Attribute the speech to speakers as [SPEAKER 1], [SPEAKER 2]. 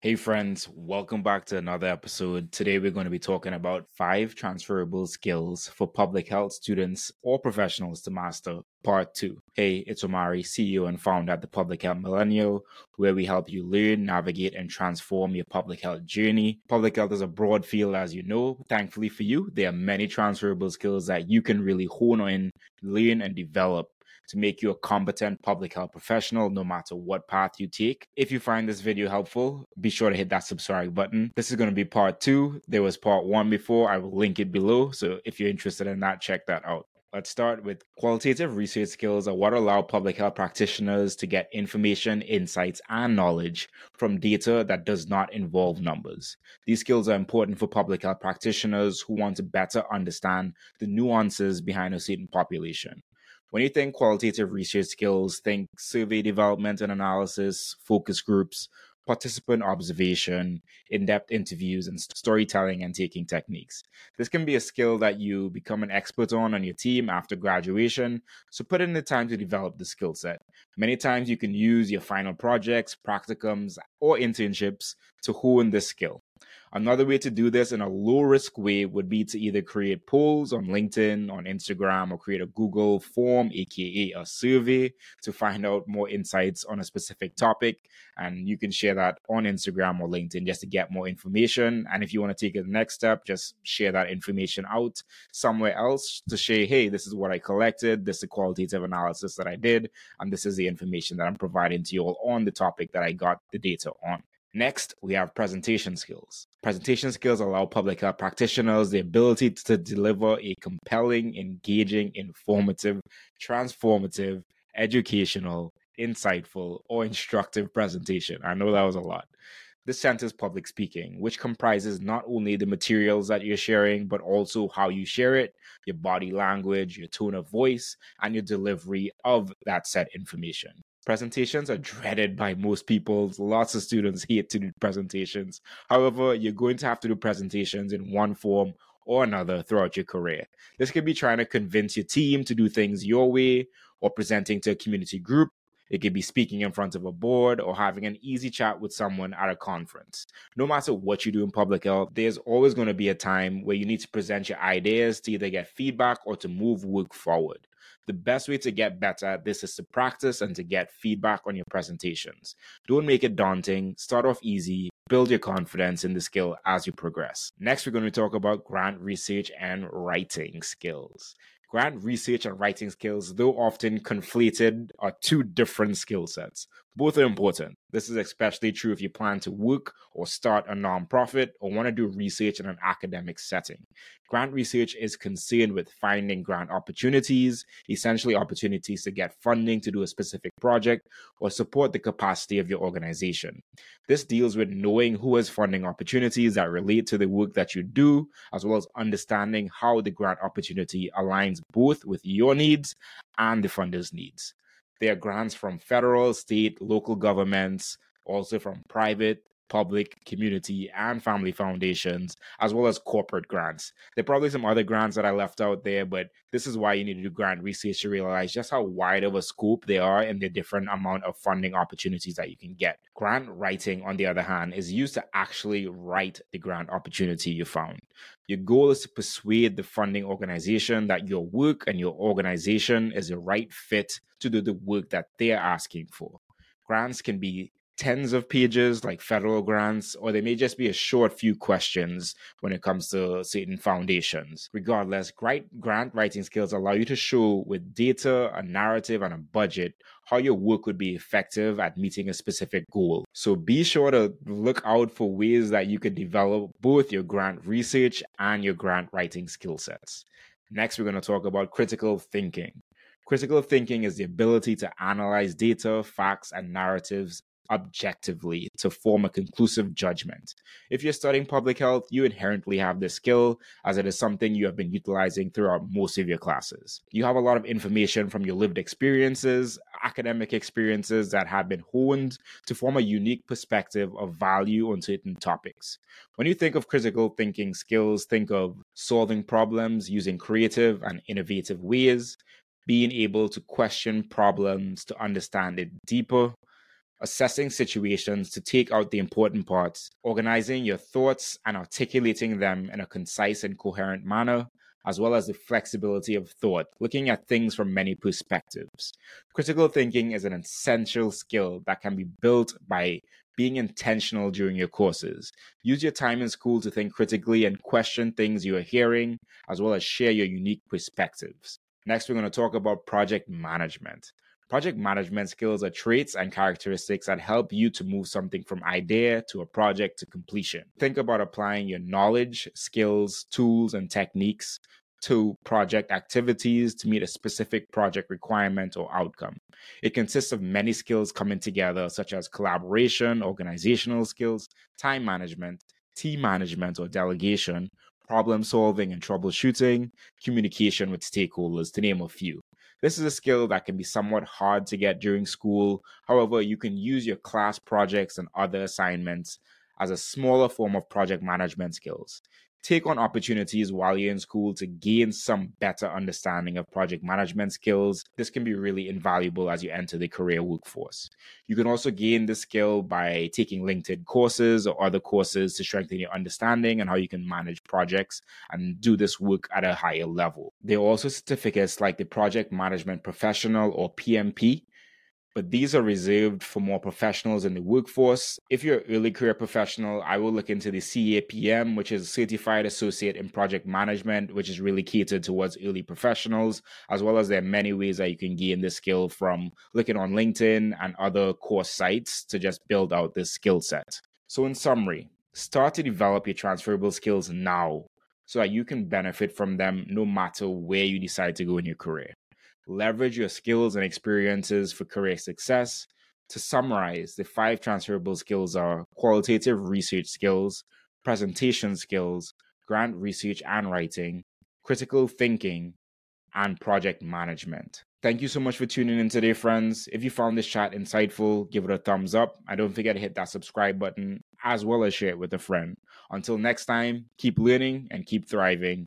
[SPEAKER 1] Hey, friends, welcome back to another episode. Today, we're going to be talking about five transferable skills for public health students or professionals to master, part two. Hey, it's Omari, CEO and founder at the Public Health Millennial, where we help you learn, navigate, and transform your public health journey. Public health is a broad field, as you know. Thankfully for you, there are many transferable skills that you can really hone in, learn, and develop to make you a competent public health professional no matter what path you take. If you find this video helpful, be sure to hit that subscribe button. This is going to be part two. There was part one before. I will link it below. So if you're interested in that, check that out. Let's start with qualitative research skills are what allow public health practitioners to get information, insights, and knowledge from data that does not involve numbers. These skills are important for public health practitioners who want to better understand the nuances behind a certain population. When you think qualitative research skills, think survey development and analysis, focus groups, participant observation, in depth interviews, and storytelling and taking techniques. This can be a skill that you become an expert on on your team after graduation, so put in the time to develop the skill set. Many times you can use your final projects, practicums, or internships to hone this skill. Another way to do this in a low risk way would be to either create polls on LinkedIn, on Instagram, or create a Google form, aka a survey, to find out more insights on a specific topic. And you can share that on Instagram or LinkedIn just to get more information. And if you want to take it the next step, just share that information out somewhere else to say, hey, this is what I collected, this is the qualitative analysis that I did, and this is the information that I'm providing to you all on the topic that I got the data on. Next, we have presentation skills. Presentation skills allow public health practitioners the ability to deliver a compelling, engaging, informative, transformative, educational, insightful, or instructive presentation. I know that was a lot. This centers public speaking, which comprises not only the materials that you're sharing, but also how you share it, your body language, your tone of voice, and your delivery of that set information. Presentations are dreaded by most people. Lots of students hate to do presentations. However, you're going to have to do presentations in one form or another throughout your career. This could be trying to convince your team to do things your way or presenting to a community group. It could be speaking in front of a board or having an easy chat with someone at a conference. No matter what you do in public health, there's always going to be a time where you need to present your ideas to either get feedback or to move work forward the best way to get better at this is to practice and to get feedback on your presentations. Don't make it daunting, start off easy, build your confidence in the skill as you progress. Next, we're going to talk about grant research and writing skills. Grant research and writing skills, though often conflated, are two different skill sets. Both are important. This is especially true if you plan to work or start a nonprofit or want to do research in an academic setting. Grant research is concerned with finding grant opportunities, essentially opportunities to get funding to do a specific project or support the capacity of your organization. This deals with knowing who has funding opportunities that relate to the work that you do, as well as understanding how the grant opportunity aligns both with your needs and the funder's needs. There are grants from federal, state, local governments, also from private public, community, and family foundations, as well as corporate grants. There are probably some other grants that I left out there, but this is why you need to do grant research to realize just how wide of a scope they are and the different amount of funding opportunities that you can get. Grant writing, on the other hand, is used to actually write the grant opportunity you found. Your goal is to persuade the funding organization that your work and your organization is the right fit to do the work that they're asking for. Grants can be tens of pages like federal grants, or they may just be a short few questions when it comes to certain foundations. Regardless, great grant writing skills allow you to show with data, a narrative, and a budget how your work would be effective at meeting a specific goal. So be sure to look out for ways that you can develop both your grant research and your grant writing skill sets. Next, we're going to talk about critical thinking. Critical thinking is the ability to analyze data, facts, and narratives objectively to form a conclusive judgment. If you're studying public health, you inherently have this skill as it is something you have been utilizing throughout most of your classes. You have a lot of information from your lived experiences, academic experiences that have been honed to form a unique perspective of value on certain topics. When you think of critical thinking skills, think of solving problems using creative and innovative ways, being able to question problems to understand it deeper, assessing situations to take out the important parts, organizing your thoughts and articulating them in a concise and coherent manner, as well as the flexibility of thought, looking at things from many perspectives. Critical thinking is an essential skill that can be built by being intentional during your courses. Use your time in school to think critically and question things you are hearing, as well as share your unique perspectives. Next, we're going to talk about project management. Project management skills are traits and characteristics that help you to move something from idea to a project to completion. Think about applying your knowledge, skills, tools, and techniques to project activities to meet a specific project requirement or outcome. It consists of many skills coming together, such as collaboration, organizational skills, time management, team management or delegation, problem solving and troubleshooting, communication with stakeholders, to name a few. This is a skill that can be somewhat hard to get during school. However, you can use your class projects and other assignments as a smaller form of project management skills take on opportunities while you're in school to gain some better understanding of project management skills. This can be really invaluable as you enter the career workforce. You can also gain this skill by taking LinkedIn courses or other courses to strengthen your understanding and how you can manage projects and do this work at a higher level. There are also certificates like the Project Management Professional or PMP but these are reserved for more professionals in the workforce. If you're an early career professional, I will look into the CAPM, which is Certified Associate in Project Management, which is really catered towards early professionals, as well as there are many ways that you can gain this skill from looking on LinkedIn and other course sites to just build out this skill set. So, in summary, start to develop your transferable skills now so that you can benefit from them no matter where you decide to go in your career leverage your skills and experiences for career success. To summarize, the five transferable skills are qualitative research skills, presentation skills, grant research and writing, critical thinking, and project management. Thank you so much for tuning in today, friends. If you found this chat insightful, give it a thumbs up and don't forget to hit that subscribe button as well as share it with a friend. Until next time, keep learning and keep thriving.